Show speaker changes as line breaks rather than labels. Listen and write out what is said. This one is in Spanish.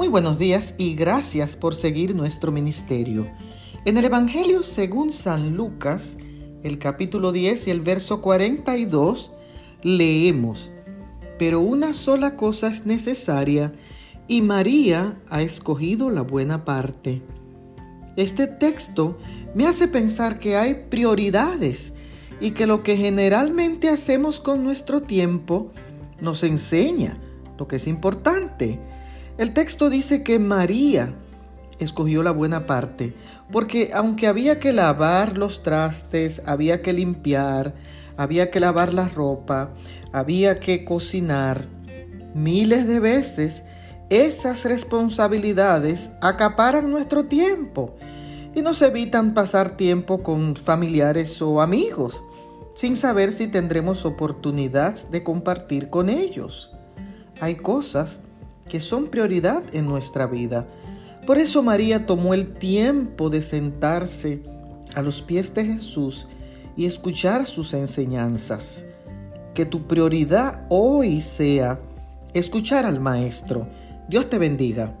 Muy buenos días y gracias por seguir nuestro ministerio. En el Evangelio según San Lucas, el capítulo 10 y el verso 42, leemos, pero una sola cosa es necesaria y María ha escogido la buena parte. Este texto me hace pensar que hay prioridades y que lo que generalmente hacemos con nuestro tiempo nos enseña lo que es importante. El texto dice que María escogió la buena parte, porque aunque había que lavar los trastes, había que limpiar, había que lavar la ropa, había que cocinar, miles de veces esas responsabilidades acaparan nuestro tiempo y nos evitan pasar tiempo con familiares o amigos sin saber si tendremos oportunidad de compartir con ellos. Hay cosas que son prioridad en nuestra vida. Por eso María tomó el tiempo de sentarse a los pies de Jesús y escuchar sus enseñanzas. Que tu prioridad hoy sea escuchar al Maestro. Dios te bendiga.